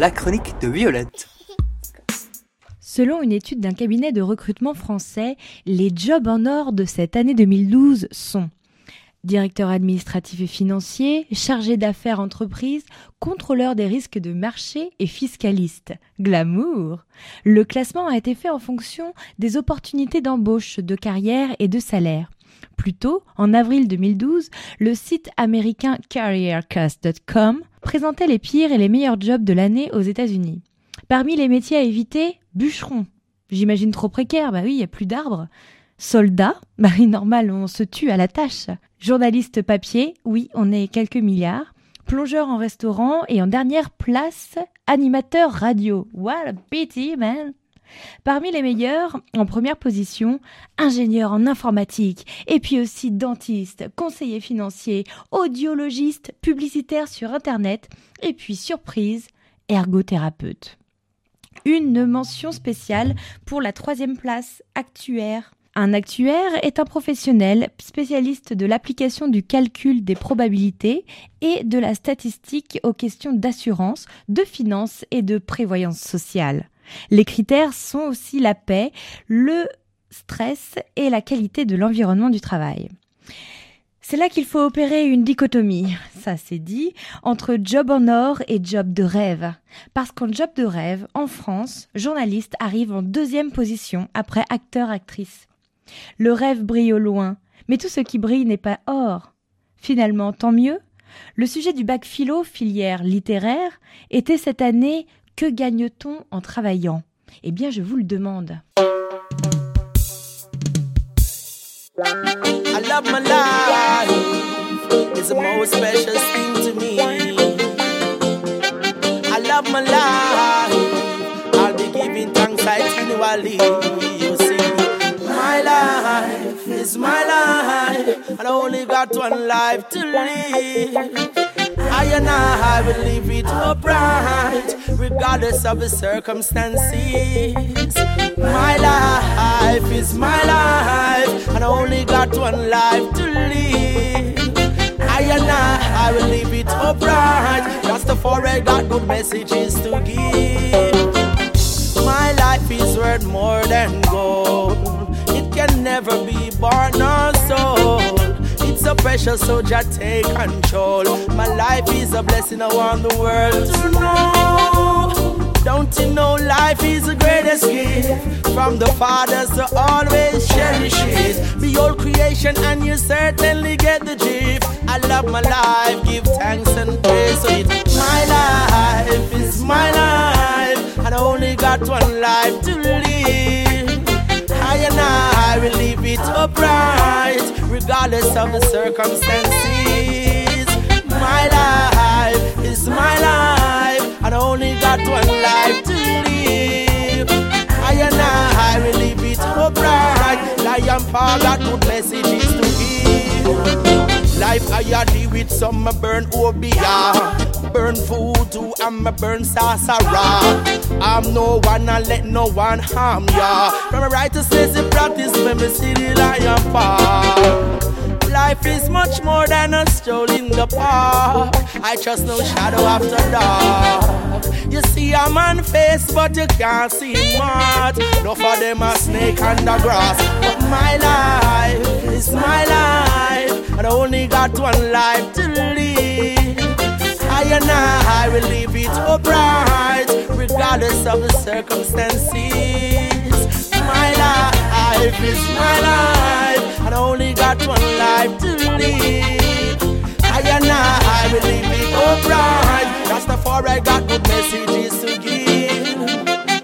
la chronique de Violette. Selon une étude d'un cabinet de recrutement français, les jobs en or de cette année 2012 sont directeur administratif et financier, chargé d'affaires entreprise, contrôleur des risques de marché et fiscaliste. Glamour. Le classement a été fait en fonction des opportunités d'embauche, de carrière et de salaire. Plus tôt, en avril 2012, le site américain careercast.com présentait les pires et les meilleurs jobs de l'année aux États-Unis. Parmi les métiers à éviter, bûcheron. J'imagine trop précaire, bah oui, il n'y a plus d'arbres. Soldat, bah oui, normal, on se tue à la tâche. Journaliste papier, oui, on est quelques milliards. Plongeur en restaurant et en dernière place, animateur radio. What a pity, man! Parmi les meilleurs, en première position, ingénieur en informatique, et puis aussi dentiste, conseiller financier, audiologiste, publicitaire sur Internet, et puis surprise, ergothérapeute. Une mention spéciale pour la troisième place, actuaire. Un actuaire est un professionnel spécialiste de l'application du calcul des probabilités et de la statistique aux questions d'assurance, de finance et de prévoyance sociale. Les critères sont aussi la paix, le stress et la qualité de l'environnement du travail. C'est là qu'il faut opérer une dichotomie, ça c'est dit, entre job en or et job de rêve. Parce qu'en job de rêve, en France, journaliste arrive en deuxième position après acteur-actrice. Le rêve brille au loin, mais tout ce qui brille n'est pas or. Finalement, tant mieux. Le sujet du bac philo, filière littéraire, était cette année Que gagne-t-on en travaillant? Eh bien, je vous le demande. I love my life. It's the most precious thing to me. I love my life. I'll be giving thanks continually. You see, my life is my life, and I only got one life to live. I and I will live it upright, regardless of the circumstances. My life is my life, and I only got one life to live. I and I will live it upright, just before I got good messages to give. My life is worth more than gold. It can never be bought nor. It's so just take control. My life is a blessing, I want the world to know. Don't you know life is the greatest gift from the fathers to always cherish it. Be Behold creation, and you certainly get the drift. I love my life, give thanks and praise to it. My life is my life, and I only got one life to live. It upright, regardless of the circumstances. My life is my life, and I only got one life to live. I and I will live it upright. Lion Paul got good messages to give. Life I deal with some burn obia, burn food too, I'm a burn sasara. I'm no one and let no one harm ya. From a writer says the practice when me see the lion fall. Life is much more than a stroll in the park. I trust no shadow after dark. You see a man face, but you can't see much. No for them a snake under grass. But my life is my life, and I only got one life to live. I and I will live it upright, regardless of the circumstances. My life is my life, and I only got one life to live. I and I will live it upright. That's before I got good messages to give.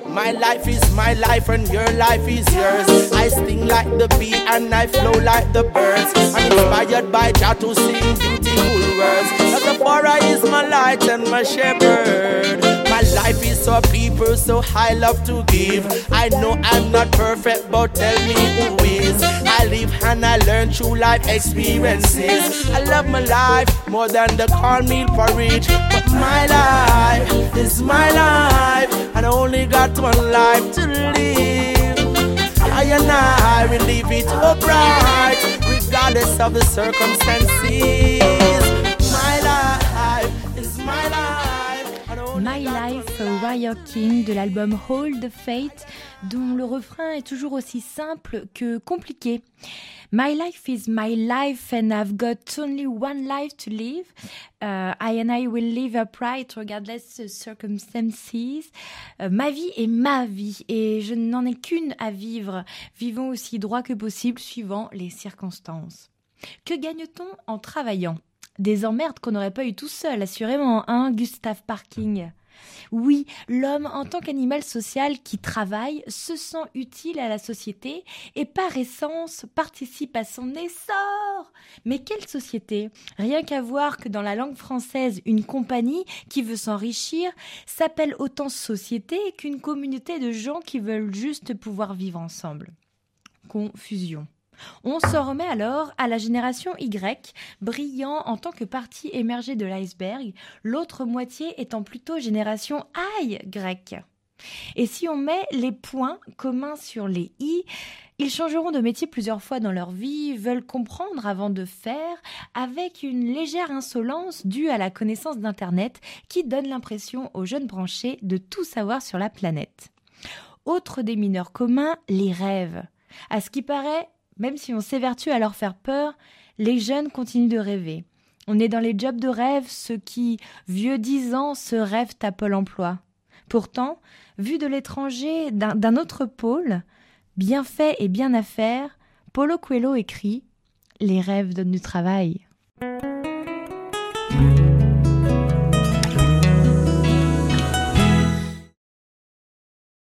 My life is my life and your life is yours. I sting like the bee and I flow like the birds. I'm inspired by Jah to sing beautiful words. Rastafari is my light and my shepherd. My life is so people, so I love to give. I know I'm not perfect, but tell me who is. I live and I learn through life experiences. I love my life more than the cornmeal porridge. But my life is my life, and I only got one life to live. I and I will live it upright, regardless of the circumstances. My life Warrior King de l'album Hold the Fate, dont le refrain est toujours aussi simple que compliqué. My life is my life and I've got only one life to live. Uh, I and I will live upright regardless of circumstances. Uh, ma vie est ma vie et je n'en ai qu'une à vivre. Vivons aussi droit que possible suivant les circonstances. Que gagne-t-on en travaillant? Des emmerdes qu'on n'aurait pas eu tout seul, assurément, hein, Gustave Parking. Oui, l'homme en tant qu'animal social qui travaille se sent utile à la société et par essence participe à son essor. Mais quelle société? Rien qu'à voir que dans la langue française, une compagnie qui veut s'enrichir s'appelle autant société qu'une communauté de gens qui veulent juste pouvoir vivre ensemble. Confusion. On s'en remet alors à la génération Y, brillant en tant que partie émergée de l'iceberg, l'autre moitié étant plutôt génération I grecque. Et si on met les points communs sur les i, ils changeront de métier plusieurs fois dans leur vie, veulent comprendre avant de faire, avec une légère insolence due à la connaissance d'Internet qui donne l'impression aux jeunes branchés de tout savoir sur la planète. Autre des mineurs communs, les rêves. À ce qui paraît, même si on s'évertue à leur faire peur, les jeunes continuent de rêver. On est dans les jobs de rêve, ceux qui, vieux dix ans, se rêvent à Pôle emploi. Pourtant, vu de l'étranger, d'un autre pôle, bien fait et bien à faire, Paulo Coelho écrit Les rêves donnent du travail.